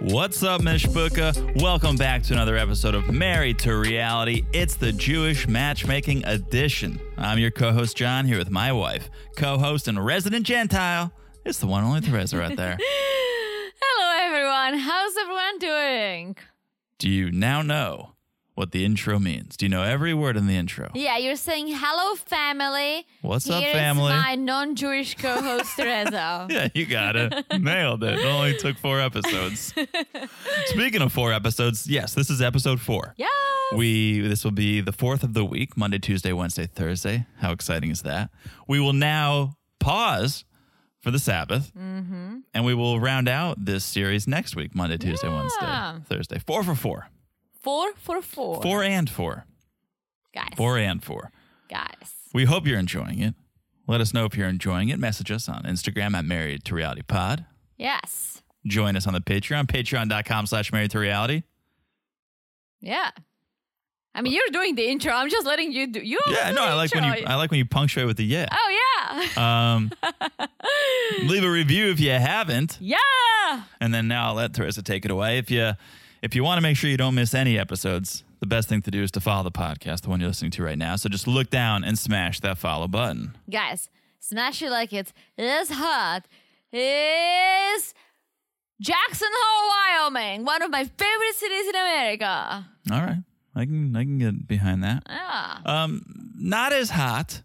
What's up, Mishpucha? Welcome back to another episode of Married to Reality. It's the Jewish Matchmaking Edition. I'm your co host, John, here with my wife, co host, and resident Gentile. It's the one and only Teresa right there. Hello, everyone. How's everyone doing? Do you now know what the intro means? Do you know every word in the intro? Yeah, you're saying hello, family. What's up, family? my non-Jewish co-host Teresa. Yeah, you got it. Nailed it. It only took four episodes. Speaking of four episodes, yes, this is episode four. Yeah. We this will be the fourth of the week, Monday, Tuesday, Wednesday, Thursday. How exciting is that? We will now pause for the Sabbath, Mm-hmm. and we will round out this series next week, Monday, Tuesday, Yeah. Wednesday, Thursday. Four for four. Four for four. Four and four. guys. Four and four. guys. We hope you're enjoying it. Let us know if you're enjoying it. Message us on Instagram at Married to Reality Pod. Yes. Join us on the Patreon, patreon.com slash married to reality. Yeah. I mean, you're doing the intro. I'm just letting you do. You. Yeah, no, I like when you. I like when you punctuate with the yeah. Oh yeah. Um, leave a review if you haven't, yeah. and then now I'll let Teresa take it away. If you if you want to make sure you don't miss any episodes, the best thing to do is to follow the podcast, the one you're listening to right now. So just look down and smash that follow button. Guys, smash it like it is hot. Is Jackson Hole, Wyoming, one of my favorite cities in America. All right, I can I can get behind that. Yeah. Um, not as hot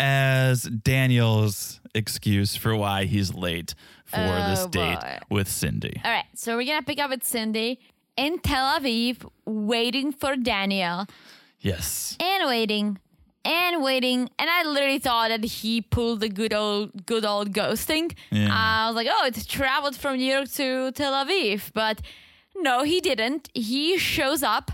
as Daniel's excuse for why he's late for oh, this Oh, date boy. with Cindy. All right, so we're gonna pick up with Cindy in Tel Aviv, waiting for Daniel, Yes. and waiting, and waiting, and I literally thought that he pulled the good old, good old ghosting. Yeah. I was like, oh, it traveled from New York to Tel Aviv, but no, he didn't. He shows up,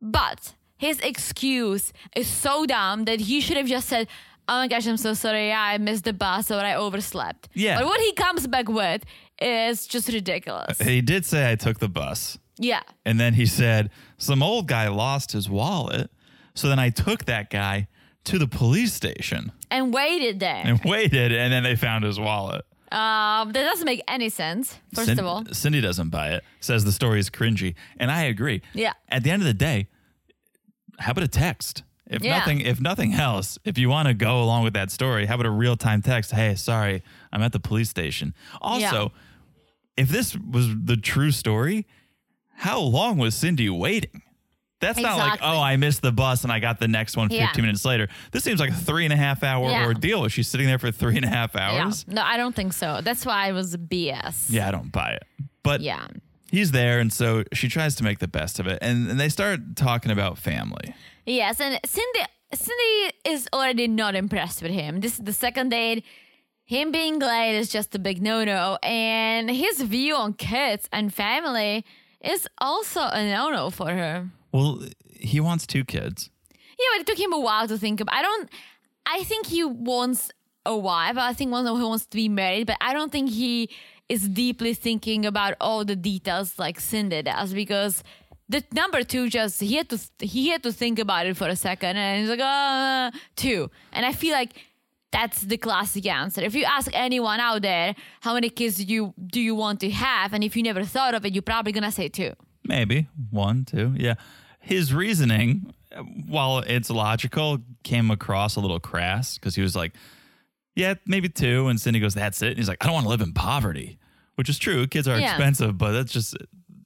but his excuse is so dumb that he should have just said. Oh my gosh, I'm so sorry. I missed the bus or I overslept. Yeah. But what he comes back with is just ridiculous. He did say I took the bus. Yeah. And then he said, Some old guy lost his wallet. So then I took that guy to the police station And waited there. and waited, and then they found his wallet. Um, that doesn't make any sense, first Cin- of all. Cindy doesn't buy it, says the story is cringy. And I agree. Yeah. At the end of the day, how about a text? If Yeah. nothing, if nothing else, if you want to go along with that story, how about a real time text? Hey, sorry, I'm at the police station. Also, if this was the true story, how long was Cindy waiting? That's not like, oh, I missed the bus and I got the next one 15 Yeah. minutes later. This seems like a three and a half hour Yeah. ordeal. She's sitting there for three and a half Yeah. hours. No, I don't think so. That's why it was BS. Yeah, I don't buy it. But Yeah. he's there, and so she tries to make the best of it. And, and they start talking about family. Yes, and Cindy Cindy is already not impressed with him. This is the second date. Him being late is just a big no-no, and his view on kids and family is also a no-no for her. Well, he wants two kids. Yeah, but it took him a while to think about. I don't. I think he wants a wife. I think one he wants to be married, but I don't think he is deeply thinking about all the details like Cindy does because the number two just he had to he had to think about it for a second and he's like uh two and I feel like that's the classic answer. If you ask anyone out there how many kids do you do you want to have, and if you never thought of it, you're probably gonna say two. Maybe one, two. Yeah. His reasoning, while it's logical, came across a little crass because he was like, yeah, maybe two. And Cindy goes, that's it. And he's like, I don't want to live in poverty, which is true. Kids are Yeah. expensive, but that's just,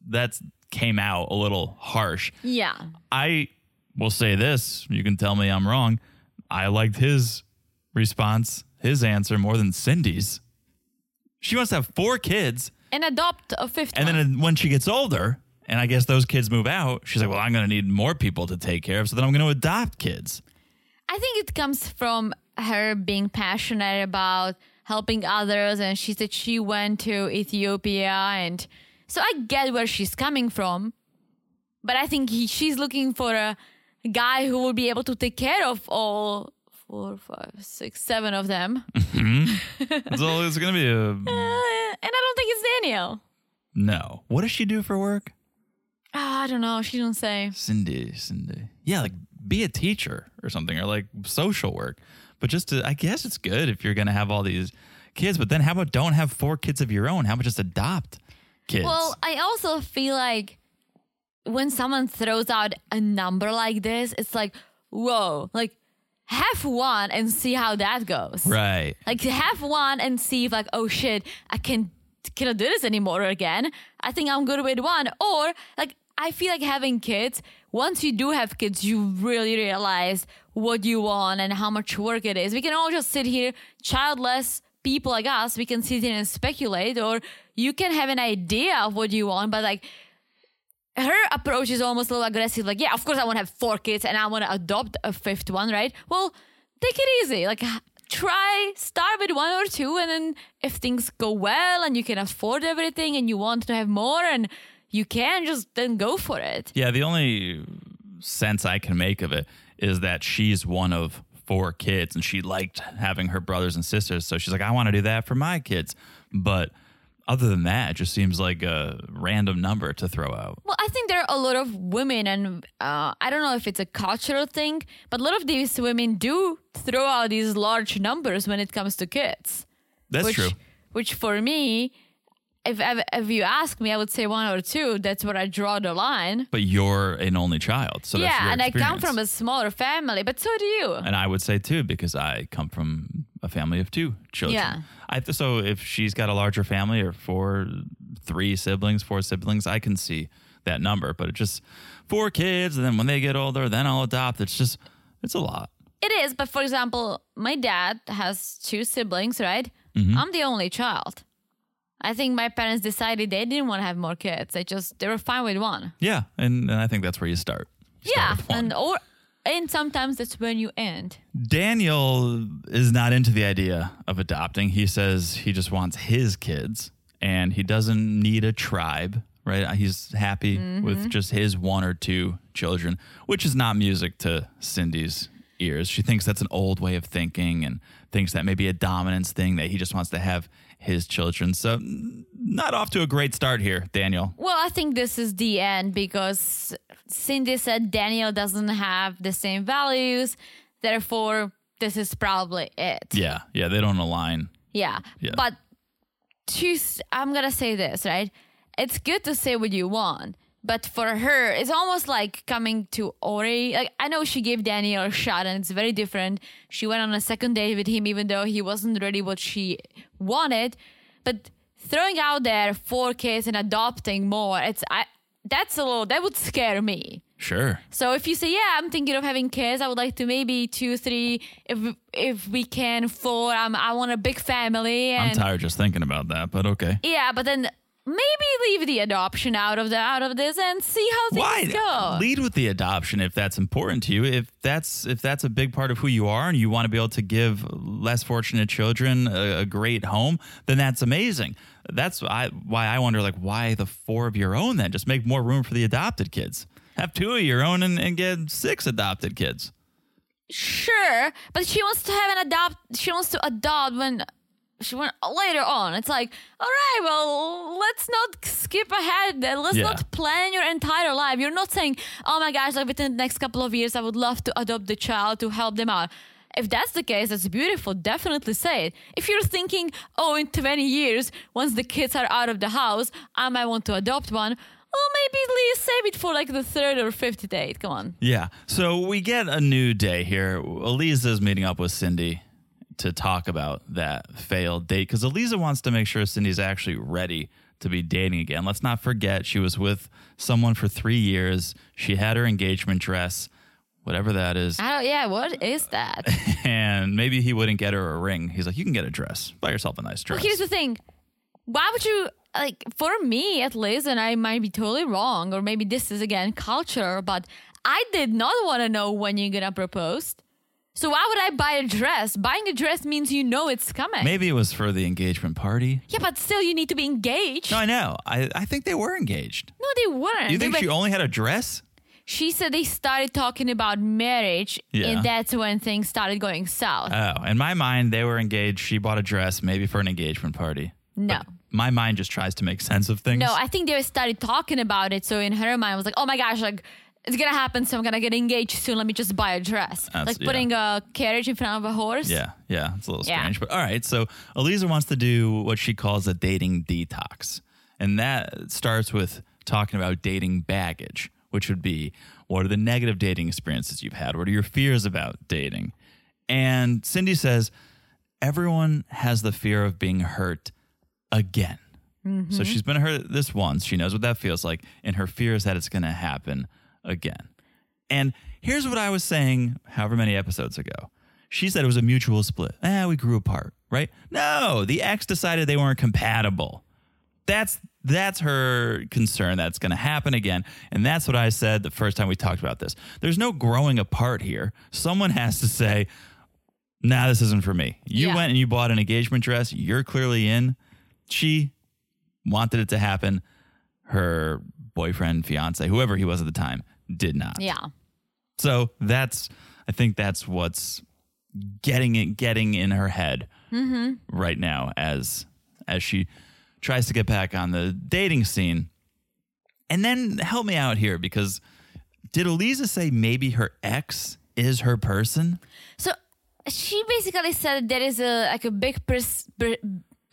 that's came out a little harsh. Yeah. I will say this. You can tell me I'm wrong. I liked his response, his answer more than Cindy's. She wants to have four kids. And adopt a fifth And one. then when she gets older And I guess those kids move out. She's like, well, I'm going to need more people to take care of. So then I'm going to adopt kids. I think it comes from her being passionate about helping others. And she said she went to Ethiopia. And so I get where she's coming from. But I think he, she's looking for a guy who will be able to take care of all four, five, six, seven of them. so it's going to be a. Uh, and I don't think it's Daniel. No. What does she do for work? Oh, I don't know. She don't say. Cindy, Cindy. Yeah, like be a teacher or something, or like social work. But just to, I guess it's good if you're going to have all these kids. But then how about don't have four kids of your own? How about just adopt kids? Well, I also feel like when someone throws out a number like this, it's like, whoa, like have one and see how that goes. right. Like have one and see if like, oh shit, I can cannot do this anymore again. I think I'm good with one. Or like I feel like having kids, once you do have kids, you really realize what you want and how much work it is. We can all just sit here, childless people like us, we can sit here and speculate, or you can have an idea of what you want, but like her approach is almost a little aggressive. Like, yeah, of course I want to have four kids and I want to adopt a fifth one, right? Well, take it easy. Like, try start with one or two, and then if things go well and you can afford everything and you want to have more and you can just then go for it. Yeah, the only sense I can make of it is that she's one of four kids and she liked having her brothers and sisters. So she's like, I want to do that for my kids. But other than that, it just seems like a random number to throw out. Well, I think there are a lot of women, and uh, I don't know if it's a cultural thing, but a lot of these women do throw out these large numbers when it comes to kids. That's which, true. Which for me, if, if you ask me, I would say one or two. That's where I draw the line. But you're an only child. So yeah, and I come from a smaller family, but so do you. And I would say too, because I come from a family of two children. Yeah. I, so if she's got a larger family or four, three siblings, four siblings, I can see that number. But it just four kids, and then when they get older, then I'll adopt. It's just, it's a lot. It is, but for example, my dad has two siblings, right? Mm-hmm. I'm the only child. I think my parents decided they didn't want to have more kids. They just they were fine with one. Yeah, and, and I think that's where you start. You yeah, and or and sometimes that's when you end. Daniel is not into the idea of adopting. He says he just wants his kids and he doesn't need a tribe, right? He's happy Mm-hmm. with just his one or two children, which is not music to Cindy's ears. She thinks that's an old way of thinking and thinks that may be a dominance thing that he just wants to have his children. So, not off to a great start here, Daniel. Well, I think this is the end because Cindy said Daniel doesn't have the same values. Therefore, this is probably it. Yeah, yeah, they don't align. Yeah. Yeah. But to, I'm going to say this, right? It's good to say what you want. But for her, it's almost like coming to Ori. Like I know she gave Daniel a shot, and it's very different. She went on a second date with him, even though he wasn't really what she wanted. But throwing out there four kids and adopting more, it's I. That's a little. That would scare me. Sure. So if you say, yeah, I'm thinking of having kids, I would like to maybe two, three, if if we can, four. I'm, I want a big family. And I'm tired just thinking about that, but okay. yeah, but then maybe leave the adoption out of the out of this and see how things Why go. lead with the adoption if that's important to you? If that's if that's a big part of who you are, and you want to be able to give less fortunate children a, a great home, then that's amazing. That's I, why I wonder, like, why the four of your own? Then just make more room for the adopted kids. Have two of your own and, and get six adopted kids. Sure, but she wants to have an adopt. She wants to adopt when she went later on. It's like, all right, well, let's not skip ahead. Then. Let's Yeah. not plan your entire life. You're not saying, oh my gosh, like within the next couple of years, I would love to adopt the child to help them out. If that's the case, that's beautiful. Definitely say it. If you're thinking, oh, in 20 years, once the kids are out of the house, I might want to adopt one. Well, maybe save it for like the third or fifth date. Come on. Yeah. So we get a new day here. Aleeza's meeting up with Cindy to talk about that failed date because Aleeza wants to make sure Cindy's actually ready to be dating again. Let's not forget she was with someone for three years. She had her engagement dress, whatever that is, I don't, yeah, what is that? and maybe he wouldn't get her a ring. He's like, "You can get a dress. Buy yourself a nice dress." Well, here's the thing. Why would you like for me at least, and I might be totally wrong, or maybe this is again culture, but I did not want to know when you're gonna propose. So why would I buy a dress? Buying a dress means you know it's coming. Maybe it was for the engagement party. Yeah, but still you need to be engaged. No, I know. I, I think they were engaged. No, they weren't. You They think were- she only had a dress? she said they started talking about marriage, Yeah. and that's when things started going south. Oh, in my mind, they were engaged. She bought a dress, maybe for an engagement party. no. My mind just tries to make sense of things. No, I think they started talking about it. So in her mind, it was like, oh my gosh, like it's gonna happen. So I'm gonna get engaged soon. Let me just buy a dress. That's- like yeah. putting a carriage in front of a horse. Yeah, yeah, it's a little Yeah. strange. But all right, so Aleeza wants to do what she calls a dating detox. And that starts with talking about dating baggage, which would be what are the negative dating experiences you've had? What are your fears about dating? And Cindy says everyone has the fear of being hurt again. So mm-hmm. she's been hurt this once. She knows what that feels like. And her fear is that it's to happen again. And here's what I was saying however many episodes ago. She said it was a mutual split. Ah, we grew apart, right? No, the ex decided they weren't compatible. That's that's her concern that's going to happen again. And that's what I said the first time we talked about this. There's no growing apart here. Someone has to say, "Nah, this isn't for me." You Yeah. went and you bought an engagement dress. You're clearly in. She wanted it to happen. Her boyfriend, fiance, whoever he was at the time, did not. Yeah. So that's I think that's what's getting it getting in her head mm-hmm. right now as as she tries to get back on the dating scene. And then help me out here because did Aleeza say maybe her ex is her person? So she basically said there is a like a big pers- per-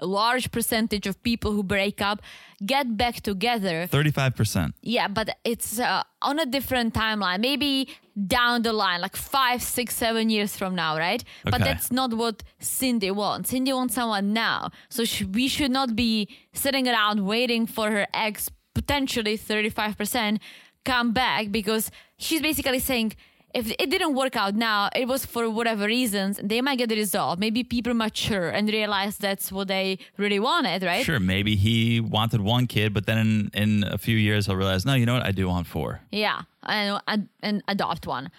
a large percentage of people who break up get back together. 35%. Yeah, but it's uh, on a different timeline. Maybe down the line, like five, six, seven years from now, right? Okay. But that's not what Cindy wants. Cindy wants someone now. So sh- we should not be sitting around waiting for her ex, potentially 35%, come back because she's basically saying, if it didn't work out now, it was for whatever reasons, they might get the result. Maybe people mature and realize that's what they really wanted, right? Sure, maybe he wanted one kid, but then in, in a few years he'll realize, no, you know what? I do want four. Yeah, and and, adopt one,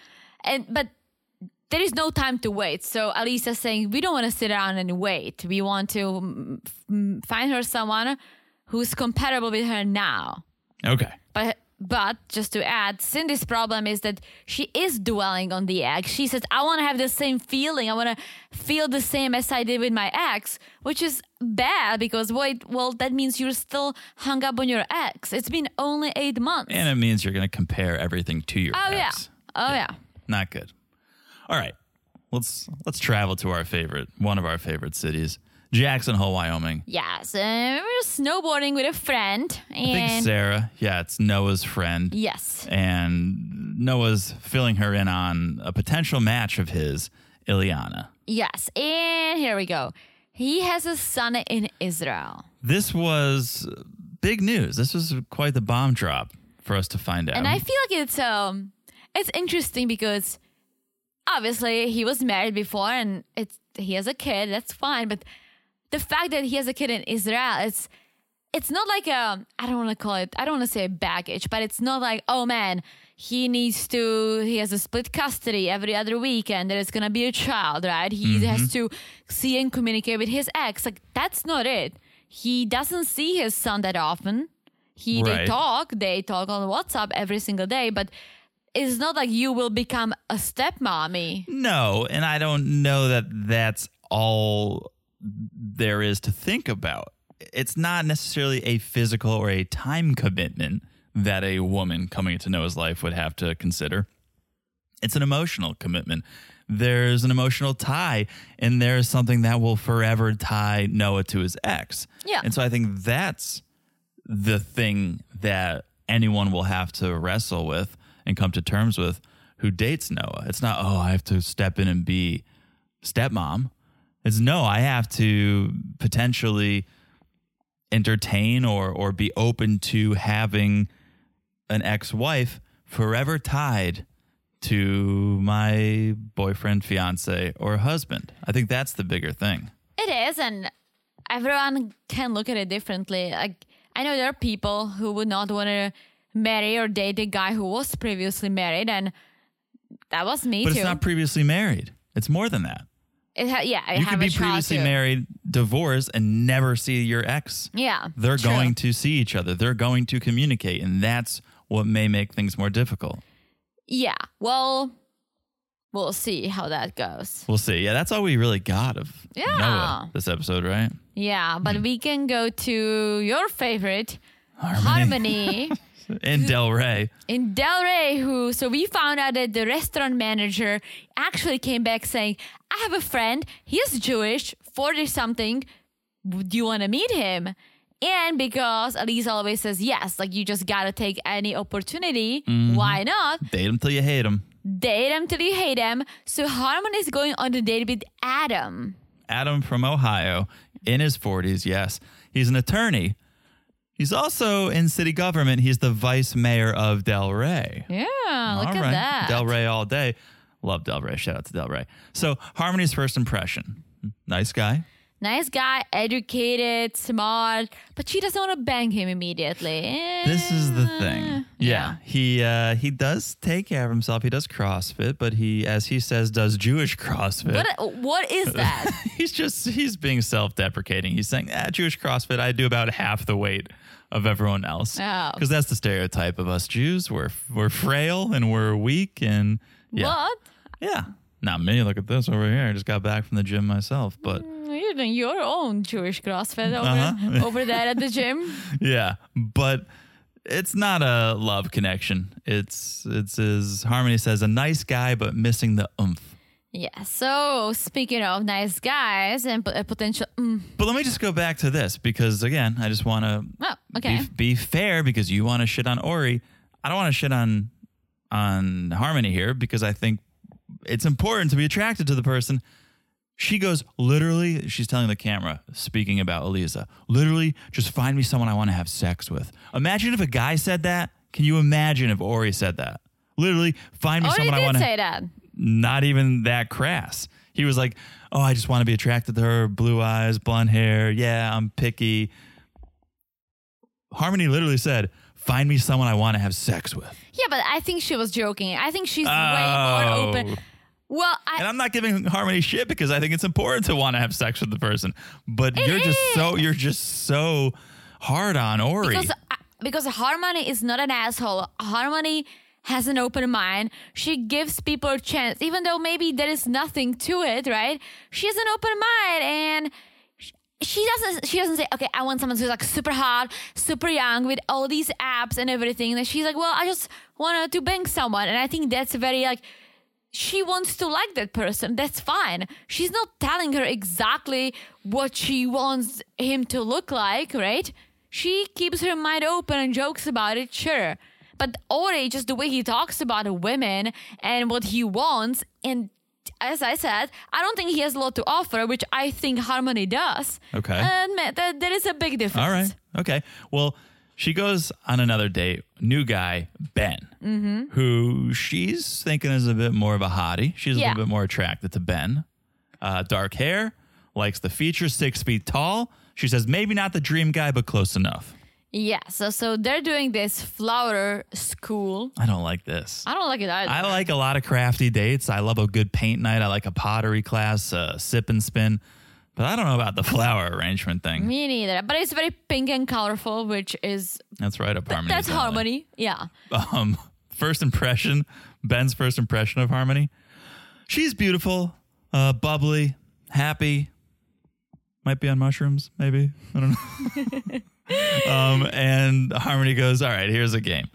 and but there is no time to wait. So Aleeza's saying we don't want to sit around and wait. We want to mm, mm, find her someone who's compatible with her now. Okay. But but just to add, Cindy's problem is that she is dwelling on the ex. She says, "I want to have the same feeling. I want to feel the same as I did with my ex," which is bad because wait, well, that means you're still hung up on your ex. It's been only eight months. And it means you're going to compare everything to your oh yeah, ex. oh yeah. Not good. All right. Let's let's travel to our favorite, one of our favorite cities, Jackson Hole, Wyoming. Yes, we were snowboarding with a friend, I think Sarah, yeah, it's Noah's friend. yes, And Noah's filling her in on a potential match of his, Ileana. yes, and here we go. He has a son in Israel, This was big news. This was quite the bomb drop for us to find out. and I feel like it's um, it's interesting because obviously he was married before, and it's he has a kid. That's fine, but the fact that he has a kid in Israel, it's it's not like a I don't want to call it I don't want to say baggage, but it's not like oh man he needs to he has a split custody every other weekend there's gonna be a child right? He has mm-hmm. to see and communicate with his ex. Like that's not it. He doesn't see his son that often. He they talk they talk on WhatsApp every single day but it's not like you will become a stepmommy. No, and I don't know that that's all there is to think about. It's not necessarily a physical or a time commitment that a woman coming into Noah's life would have to consider. It's an emotional commitment. There's an emotional tie, and there's something that will forever tie Noah to his ex. Yeah. And so I think that's the thing that anyone will have to wrestle with and come to terms with who dates Noah. It's not, oh, I have to step in and be stepmom. It's no, I have to potentially entertain or or be open to having an ex-wife forever tied to my boyfriend, fiance, or husband. I think that's the bigger thing. It is, and everyone can look at it differently. Like I know there are people who would not want to marry or date a guy who was previously married, and that was me But too. it's not previously married. It's more than that. It ha- yeah, I You could be previously too. married, divorced, and never see your ex. Yeah, They're true. going to see each other. They're going to communicate, and that's what may make things more difficult. Yeah, well, we'll see how that goes. We'll see. Yeah, that's all we really got of Yeah. Noah this episode, right? Yeah, but Hmm. we can go to your favorite, Harmony. In Del Rey. in Del Rey, who so we found out that the restaurant manager actually came back saying, "I have a friend. He's Jewish, forty something. Do you want to meet him?" And because Elise always says yes, like you just gotta take any opportunity. Mm-hmm. Why not? Date him till you hate him. Date him till you hate him. So Harmon is going on a date with Adam. Adam from Ohio, in his 40s, yes. He's an attorney. He's also in city government. He's the vice mayor of Del Rey. Yeah, look All at right. that. Del Rey all day. Love Del Rey. Shout out to Del Rey. So, Harmony's first impression. Nice guy. Nice guy, educated, smart, but she doesn't want to bang him immediately. This is the Eh, thing. Yeah. He uh he does take care of himself. He does CrossFit, but he as he says does Jewish CrossFit. What what is that? he's just he's being self-deprecating. He's saying, "Ah, Jewish CrossFit, I do about half the weight of everyone else." Oh. Because that's the stereotype of us Jews. We're we're frail and we're weak and yeah. What? Yeah. Not me. Look at this over here. I just got back from the gym myself, but You're doing your own Jewish CrossFit over, Uh-huh. over there at the gym. yeah, but it's not a love connection. It's it's as Harmony says, a nice guy but missing the oomph. Yeah. So speaking of nice guys and a potential, mm, But let me just go back to this because again, I just want to oh, okay. be, be fair because you want to shit on Ori. I don't want to shit on on Harmony here because I think it's important to be attracted to the person. She goes literally. She's telling the camera, speaking about Aleeza, literally, just find me someone I want to have sex with. Imagine if a guy said that. Can you imagine if Ori said that? Literally, find me Oh, he someone I want to say that. not even that crass. He was like, "Oh, I just want to be attracted to her, blue eyes, blonde hair. Yeah, I'm picky." Harmony literally said, "Find me someone I want to have sex with." Yeah, but I think she was joking. I think she's way Oh. more open. Well, And I, I'm not giving Harmony shit because I think it's important to want to have sex with the person. But you're just so you're just so hard on Ori. because because Harmony is not an asshole. Harmony has an open mind. She gives people a chance, even though maybe there is nothing to it. Right? She has an open mind, and she doesn't. She doesn't say, "Okay, I want someone who's like super hot, super young, with all these apps and everything." And she's like, "Well, I just wanted to bang someone," and I think that's very like she wants to like that person. That's fine. She's not telling her exactly what she wants him to look like, right? She keeps her mind open and jokes about it, sure. But Ori, just the way he talks about women and what he wants, and as I said, I don't think he has a lot to offer, which I think Harmony does. Okay. And that, there is a big difference. All right. Okay. Well, she goes on another date. New guy, Ben, Mm-hmm. who she's thinking is a bit more of a hottie. She's a little bit more attracted to Ben. Uh, dark hair, likes the features, six feet tall. She says maybe not the dream guy, but close enough. Yeah, so so they're doing this flower school. I don't like this. I don't like it either. I like a lot of crafty dates. I love a good paint night. I like a pottery class, a sip and spin. But I don't know about the flower arrangement thing. Me neither. But it's very pink and colorful, which is That's right up harmony. that's harmony. Yeah. um, first impression, Ben's first impression of Harmony. She's beautiful, uh, bubbly, happy. Might be on mushrooms, maybe. I don't know. um, and Harmony goes, All right, here's a game.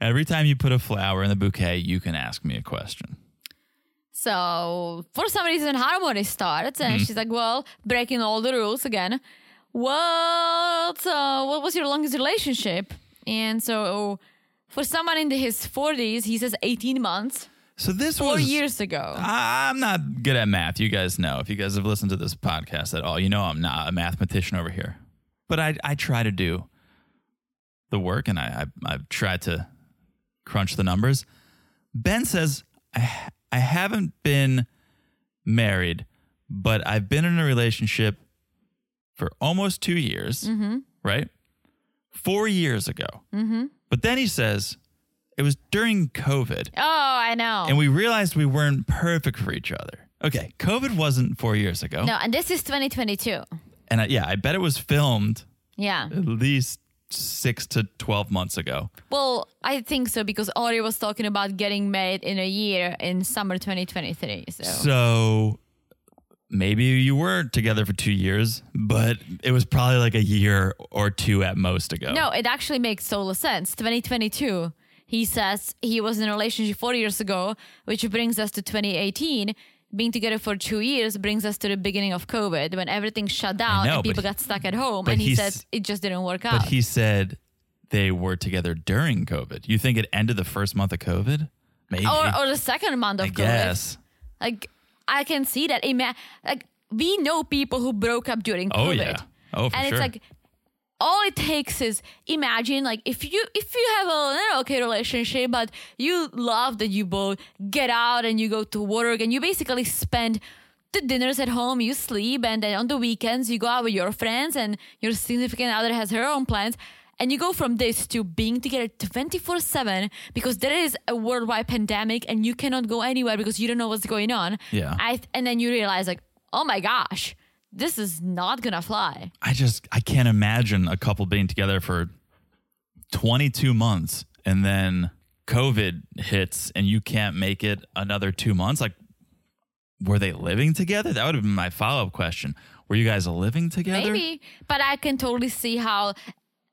Every time you put a flower in the bouquet, you can ask me a question. So for some reason, Harmony starts, and she's like, "Well, breaking all the rules again. What? Uh, what was your longest relationship?" And so, for someone in his forties, he says eighteen months, So this four was years ago. I- I'm not good at math. You guys know. If you guys have listened to this podcast at all, you know I'm not a mathematician over here. But I, I try to do the work and I, I, I've tried to crunch the numbers. Ben says, I, I haven't been married, but I've been in a relationship for almost two years, right? four years ago. Mm-hmm. But then he says it was during COVID, Oh, I know. and we realized we weren't perfect for each other. Okay, COVID wasn't four years ago, no, and this is 2022. and I, yeah, I bet it was filmed Yeah. at least six to twelve months ago. Well, I think so because Ori was talking about getting married in a year in summer 2023. So, So maybe you were together for two years, but it was probably like a year or two at most ago. no, it actually makes total sense. 2022. He says he was in a relationship four years ago, which brings us to 2018. Being together for two years brings us to the beginning of COVID when everything shut down know, and people got stuck at home. And he said it just didn't work out. but he said they were together during COVID. You think it ended the first month of COVID? Maybe. or, or the second month of I COVID. guess. Like I can see that. Like we know people who broke up during COVID. Oh, COVID. yeah. Oh, for and sure. it's like all it takes is imagine like if you if you have a you okay relationship, but you love that you both get out and you go to work and you basically spend the dinners at home, you sleep, and then on the weekends you go out with your friends and your significant other has her own plans. And you go from this to being together 24 7 because there is a worldwide pandemic and you cannot go anywhere because you don't know what's going on. Yeah. I, and then you realize, like, oh my gosh, this is not to fly. I just I can't imagine a couple being together for 22 months and then COVID hits and you can't make it another two months. Like, were they living together? That would have been my follow up question. Were you guys living together? Maybe, but I can totally see how.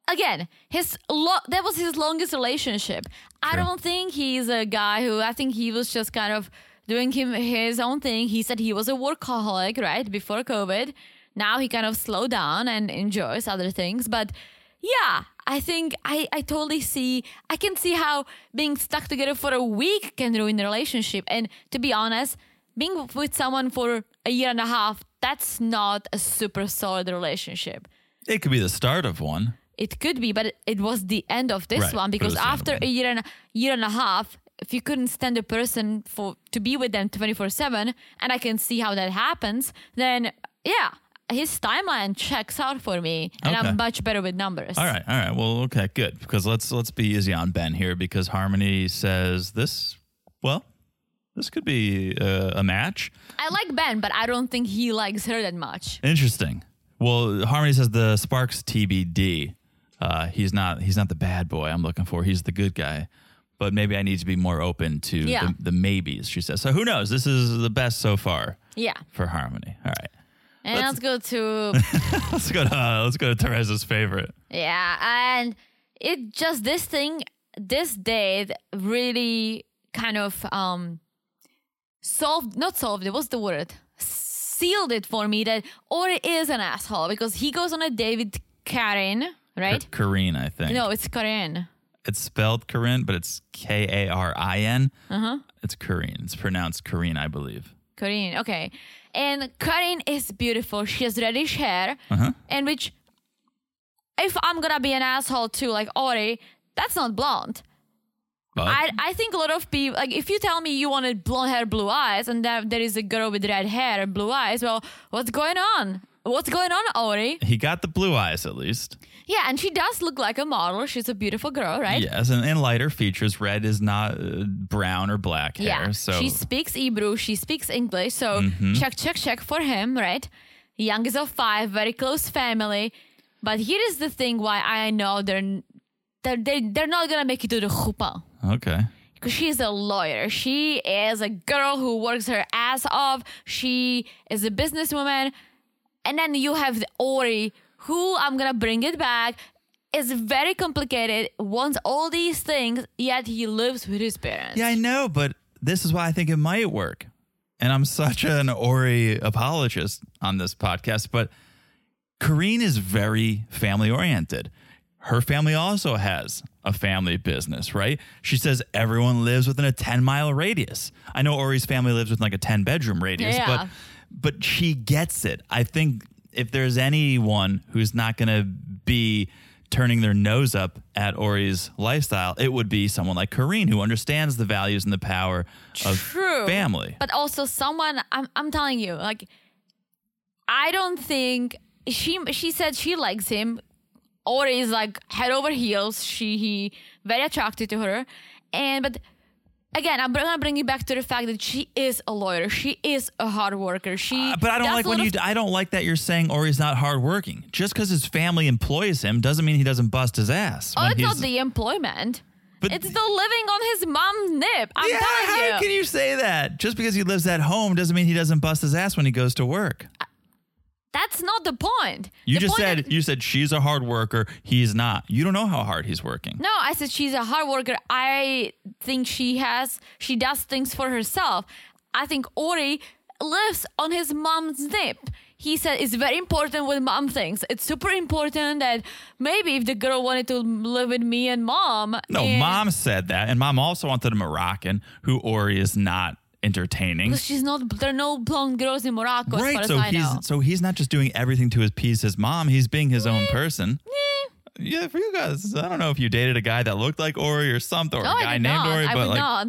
Again, his lo- that was his longest relationship. I don't think he's a guy who. I think he was just kind of doing him his own thing. He said he was a workaholic, right before COVID. Now he kind of slowed down and enjoys other things. But yeah, I think I I totally see. I can see how being stuck together for a week can ruin the relationship. And to be honest, being with someone for a year and a half, that's not a super solid relationship. It could be the start of one. It could be, but it, was the end of this Right, one because was the end of after a year and a year and a half, if you couldn't stand a person for to be with them twenty four seven, and I can see how that happens, then yeah, his timeline checks out for me, and Okay. I'm much better with numbers. All right, all right. Well, okay, good. Because let's let's be easy on Ben here because Harmony says this. Well, this could be uh, a match. I like Ben, but I don't think he likes her that much. Interesting. Well, Harmony says the Sparks TBD. Uh, he's not he's not the bad boy I'm looking for. He's the good guy. But maybe I need to be more open to Yeah. the, the maybes. She says. So who knows? This is the best so far Yeah, for Harmony. All right, and let's, go to let's go to uh, let's go to Teresa's favorite. Yeah, and it just this thing, this date really kind of um solved, not solved it, was the word? Sealed it for me that Ori is an asshole because he goes on a date with Karen, right? K- Karine, I think. No, it's Karen. It's spelled Corinne, but it's K A R I N. Uh-huh. It's Karine. It's pronounced Karine, I believe. Karen, okay. And Karen is beautiful. She has reddish hair, Uh-huh. and which, if I'm gonna be an asshole too, like Ori, that's not blonde. But I, I think a lot of people like if you tell me you wanted blonde hair, blue eyes, and that there is a girl with red hair and blue eyes, well, what's going on? What's going on, Ori? he got the blue eyes at least. Yeah, and she does look like a model. She's a beautiful girl, right? Yes, and, and lighter features. Red is not uh, brown or black hair. Yeah. So Mm-hmm. She speaks Hebrew. She speaks English. So check, check, check for him, right? Youngest of five, very close family. But here is the thing: why I know they're they're they, they're not gonna make it to the chuppah. okay. because she's a lawyer. She is a girl who works her ass off. She is a businesswoman. And then you have the Ori, who I'm gonna bring it back, is very complicated, wants all these things, yet he lives with his parents. Yeah, I know, but this is why I think it might work. And I'm such an Ori apologist on this podcast, but Kareen is very family oriented. Her family also has a family business, right? She says everyone lives within a 10 mile radius. I know Ori's family lives within like a 10 bedroom radius, Yeah. but but she gets it. I think if there's anyone who's not going to be turning their nose up at Ori's lifestyle, it would be someone like Kareen who understands the values and the power of True. family. But also someone I'm I'm telling you, like I don't think she she said she likes him. Ori is like head over heels. She he very attracted to her, and but again, I'm gonna bring you back to the fact that she is a lawyer. She is a hard worker. She. Uh, but I don't like when you. I don't like that you're saying Ori's not hardworking. Just because his family employs him doesn't mean he doesn't bust his ass. Oh, it's not the employment. But- it's the living on his mom's nip. I'm yeah, telling you. how can you say that? Just because he lives at home doesn't mean he doesn't bust his ass when he goes to work. That's not the point. You The just point said that- you said she's a hard worker. He's not. You don't know how hard he's working. No, I said she's a hard worker. I think she has she does things for herself. I think Ori lives on his mom's nip. He said it's very important what mom thinks. It's super important that maybe if the girl wanted to live with me and mom. No, and- mom said that, and mom also wanted a Moroccan who Ori is not entertaining. Because she's not. There are no blonde girls in Morocco, as far Right, as so I he's know. so he's not just doing everything to appease his mom. He's being his own person. Yeah, for you guys, I don't know if you dated a guy that looked like Ori or something, or no, a guy named not. Ori, but like not.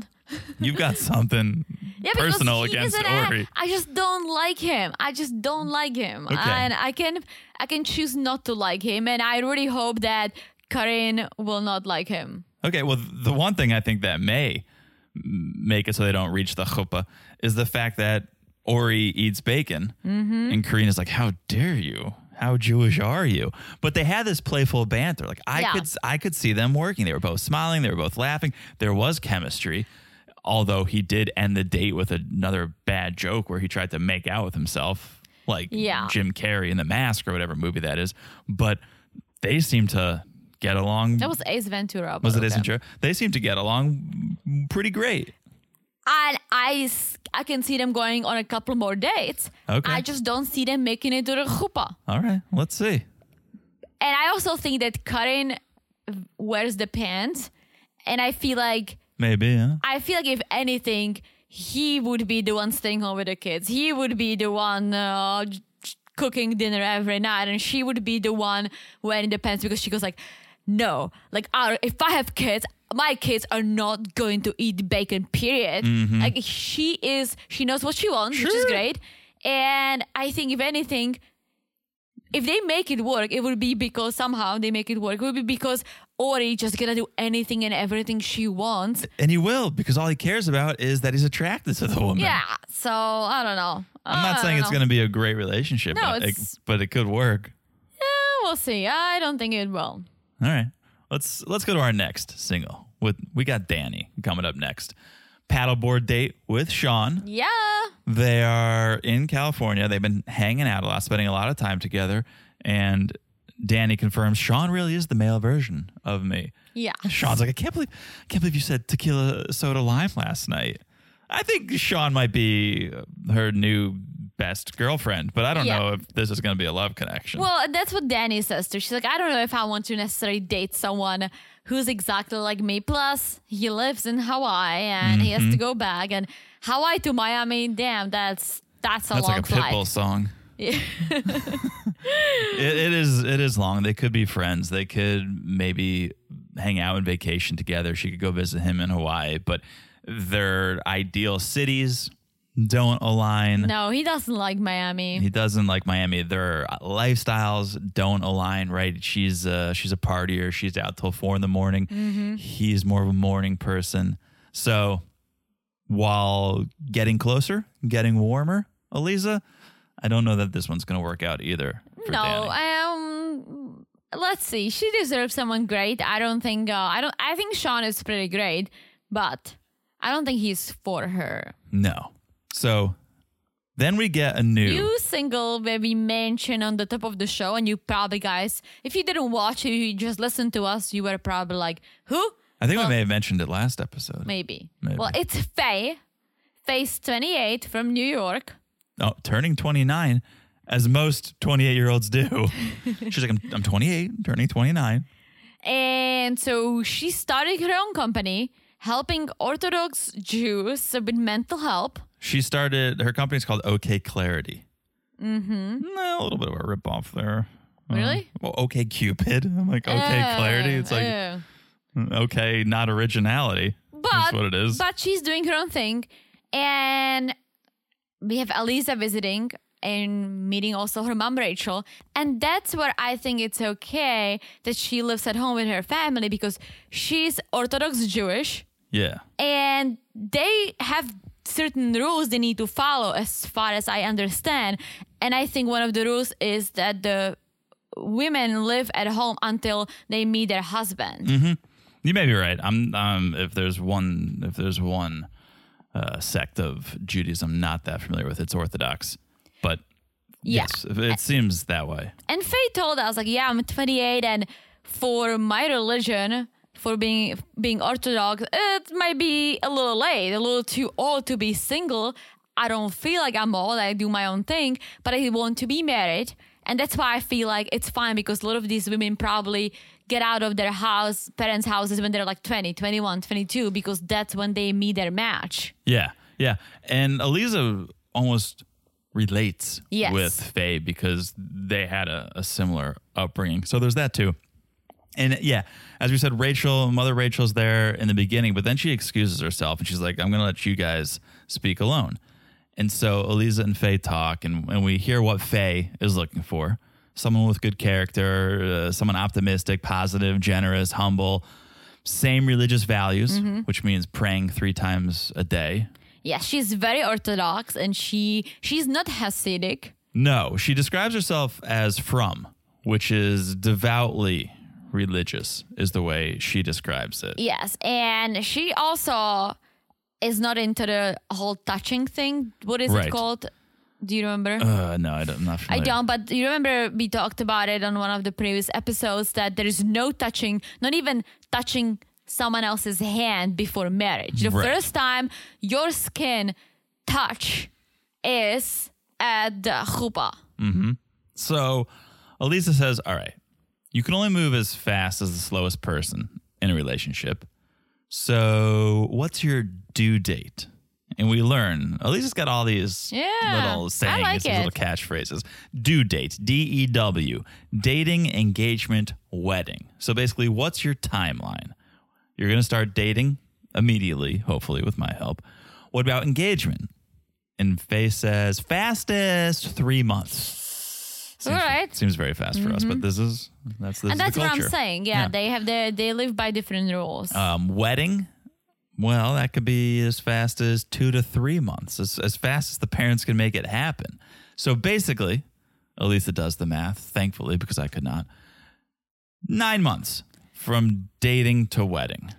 you've got something Yeah, personal against Ori. I just don't like him. I just don't like him, Okay. and I can I can choose not to like him, and I really hope that Karin will not like him. Okay, well, the one thing I think that may make it so they don't reach the chuppah is the fact that Ori eats bacon, Mm-hmm. and Karina's like, "How dare you? How Jewish are you?" But they had this playful banter. Like I Yeah. could, I could see them working. They were both smiling. They were both laughing. There was chemistry. Although he did end the date with another bad joke where he tried to make out with himself, like Yeah. Jim Carrey in The Mask or whatever movie that is. But they seem to get along That was Ace Ventura. was it Ace okay. Ventura? They seem to get along pretty great. And I, I can see them going on a couple more dates. Okay. I just don't see them making it to the chuppah. All right, let's see. And I also think that Karin wears the pants, and I feel like Maybe, huh? I feel like if anything, he would be the one staying home with the kids. He would be the one uh, cooking dinner every night, and she would be the one wearing the pants because she goes like, "No, like if I have kids." My kids are not going to eat bacon, period. Mm-hmm. Like she is, she knows what she wants, which is great. And I think if anything, if they make it work, it would be because somehow they make it work. It would be because Ori just gonna do anything and everything she wants. And he will because all he cares about is that he's attracted to the woman. Yeah. So I don't know. I'm not saying it's going to be a great relationship, No, but, it, but it could work. Yeah, we'll see. I don't think it will. All right, let's let's go to our next single. With we got Dani coming up next. Paddleboard date with Shawn. Yeah. They are in California. They've been hanging out a lot, spending a lot of time together. And Dani confirms Shawn really is the male version of me. Yeah. Shawn's like, I can't believe, I can't believe you said tequila soda lime last night. I think Shawn might be her new best girlfriend, but I don't Yeah. know if this is going to be a love connection. Well, that's what Dani says too. She's like, I don't know if I want to necessarily date someone who's exactly like me. Plus, he lives in Hawaii and he has Mm-hmm. to go back. And Hawaii to Miami, damn, that's that's a That's long like a flight. Pitbull song. Yeah. It, it is. It is long. They could be friends. They could maybe hang out and vacation together. She could go visit him in Hawaii, but their ideal cities don't align. No, he doesn't like Miami. He doesn't like Miami. Their lifestyles don't align, right? She's uh, she's a partier. She's out till four in the morning. Mm-hmm. He's more of a morning person. So while getting closer, getting warmer, Aleeza, I don't know that this one's going to work out either. No, um, let's see. She deserves someone great. I don't think. Uh, I don't. I think Shawn is pretty great, but I don't think he's for her. no. So then we get a new. New single where we mention on the top of the show, and you probably guys, if you didn't watch it, you just listened to us, you were probably like, "Who?" I think Well, we may have mentioned it last episode. Maybe. Maybe. Well, it's Fay, Fay's 28 from New York. Oh, turning 29, as most 28 year olds do. She's like, I'm, I'm 28, turning 29. And so she started her own company helping Orthodox Jews with mental help. She started, her company's called OK Clarity. Mm-hmm. a little bit of a ripoff there. Uh, Really? well, OK Cupid. I'm like, OK Clarity. It's like, Uh, okay, not originality. but That's what it is. but she's doing her own thing, and we have Aleeza visiting. and meeting also her mom Rachel. And that's where I think it's okay that she lives at home with her family because she's Orthodox Jewish Yeah. and they have certain rules they need to follow as far as I understand. And I think one of the rules is that the women live at home until they meet their husband. You may be right. I'm um if there's one if there's one uh, sect of Judaism I'm not that familiar with, it's Orthodox. But Yeah. yes, it, it seems that way. And Fay told us like, yeah, I'm 28 and for my religion, for being being Orthodox, it might be a little late, a little too old to be single. I don't feel like I'm old. I do my own thing, but I want to be married. And that's why I feel like it's fine because a lot of these women probably get out of their house, parents' houses when they're like 20, 21, 22, because that's when they meet their match. Yeah, yeah. And Aleeza almost relates Yes. with Fay because they had a, a similar upbringing. So there's that too. And yeah, as we said, Rachel, Mother Rachel's there in the beginning, but then she excuses herself and she's like, I'm going to let you guys speak alone. And so Aleeza and Fay talk, and, and we hear what Fay is looking for someone with good character, uh, someone optimistic, positive, generous, humble, same religious values, which means praying three times a day. Yeah, she's very Orthodox and she she's not Hasidic. No, she describes herself as frum, which is devoutly religious, is the way she describes it. Yes, and she also is not into the whole touching thing. What is Right. it called? Do you remember? Uh, no, I don't, I'm not I don't, but you remember we talked about it on one of the previous episodes that there is no touching, not even touching someone else's hand before marriage. The Right. first time your skin touch is at the chuppah. So Aleeza says, All right, you can only move as fast as the slowest person in a relationship. So what's your due date? And we learn, Aleeza's got all these Yeah, little sayings, like these little catchphrases. Due date, D E W, dating, engagement, wedding. So basically, what's your timeline? You're going to start dating immediately, hopefully, with my help. What about engagement? And Fay says, fastest three months. Seems, All right. Seems very fast for us, but this is that's this And that's what I'm saying. Yeah, Yeah. they have their they live by different rules. Um, wedding, well, that could be as fast as two to three months, as, as fast as the parents can make it happen. So basically, Aleeza does the math, thankfully, because I could not. Nine months from dating to wedding.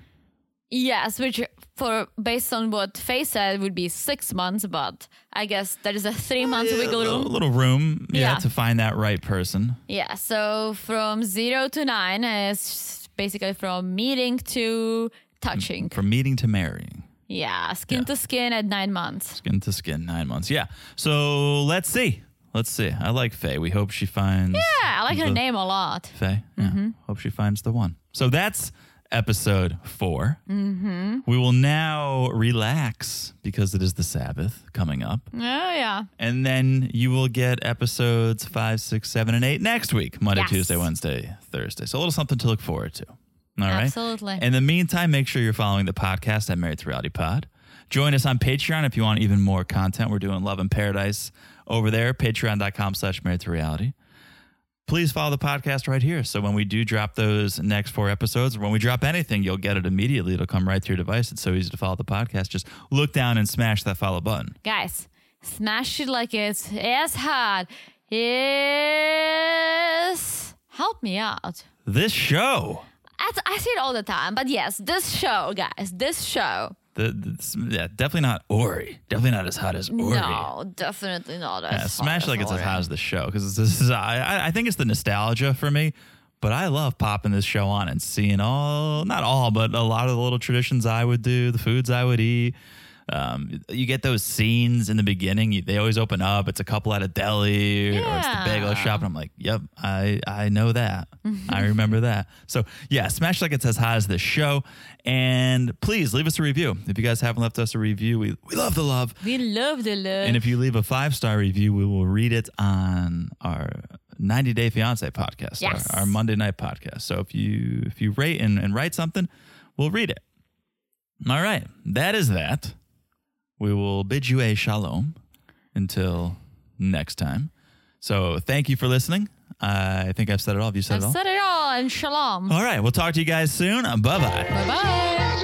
Yes, which for based on what Fay said would be six months, but I guess there is a three months wiggle room. A little room, yeah, Yeah. to find that right person. Yeah, so from zero to nine is basically from meeting to touching. From meeting to marrying. Yeah, skin Yeah. to skin at nine months. Skin to skin, nine months. Yeah. So let's see. Let's see. I like Fay. We hope she finds. Yeah, I like her name a lot. Fay. Yeah. Mm-hmm. Hope she finds the one. So that's episode 4 Mm-hmm. We will now relax because it is the Sabbath coming up. Oh yeah. And then you will get episodes five, six, seven, and eight next week Monday, Yes. Tuesday, Wednesday, Thursday. So a little something to look forward to. All right. Absolutely. In the meantime, make sure you're following the podcast at Married to Reality Pod. Join us on Patreon if you want even more content. We're doing Love in Paradise over there, patreon.com slash married to reality. Please follow the podcast right here. So when we do drop those next four episodes, or when we drop anything, you'll get it immediately. It'll come right to your device. It's so easy to follow the podcast. Just look down and smash that follow button. Guys, smash it like it's as hard is help me out. This show, I, I say it all the time, but yes, this show, guys, this show. The, the- yeah, definitely not Ori. Definitely not as hot as Ori. No, definitely not. As Yeah, hot smash as like it's as hot as the show because this is I, I- I think it's the nostalgia for me. But I love popping this show on and seeing all not all, but a lot of the little traditions I would do, the foods I would eat. Um, you get those scenes in the beginning. You, they always open up. It's a couple at a deli or it's the bagel shop, and I'm like, "Yep, I I know that. I remember that." So yeah, smash like it's as hot as this show, and please leave us a review if you guys haven't left us a review. We we love the love. We love the love. And if you leave a five star review, we will read it on our 90 Day Fiance podcast, our- our, Monday night podcast. So if you if you rate and, and write something, we'll read it. All right, that is that. We will bid you a shalom until next time. So thank you for listening. I think I've said it all. Have you said I've it all? said it all, and shalom. all right. We'll talk to you guys soon. Bye bye. Bye bye.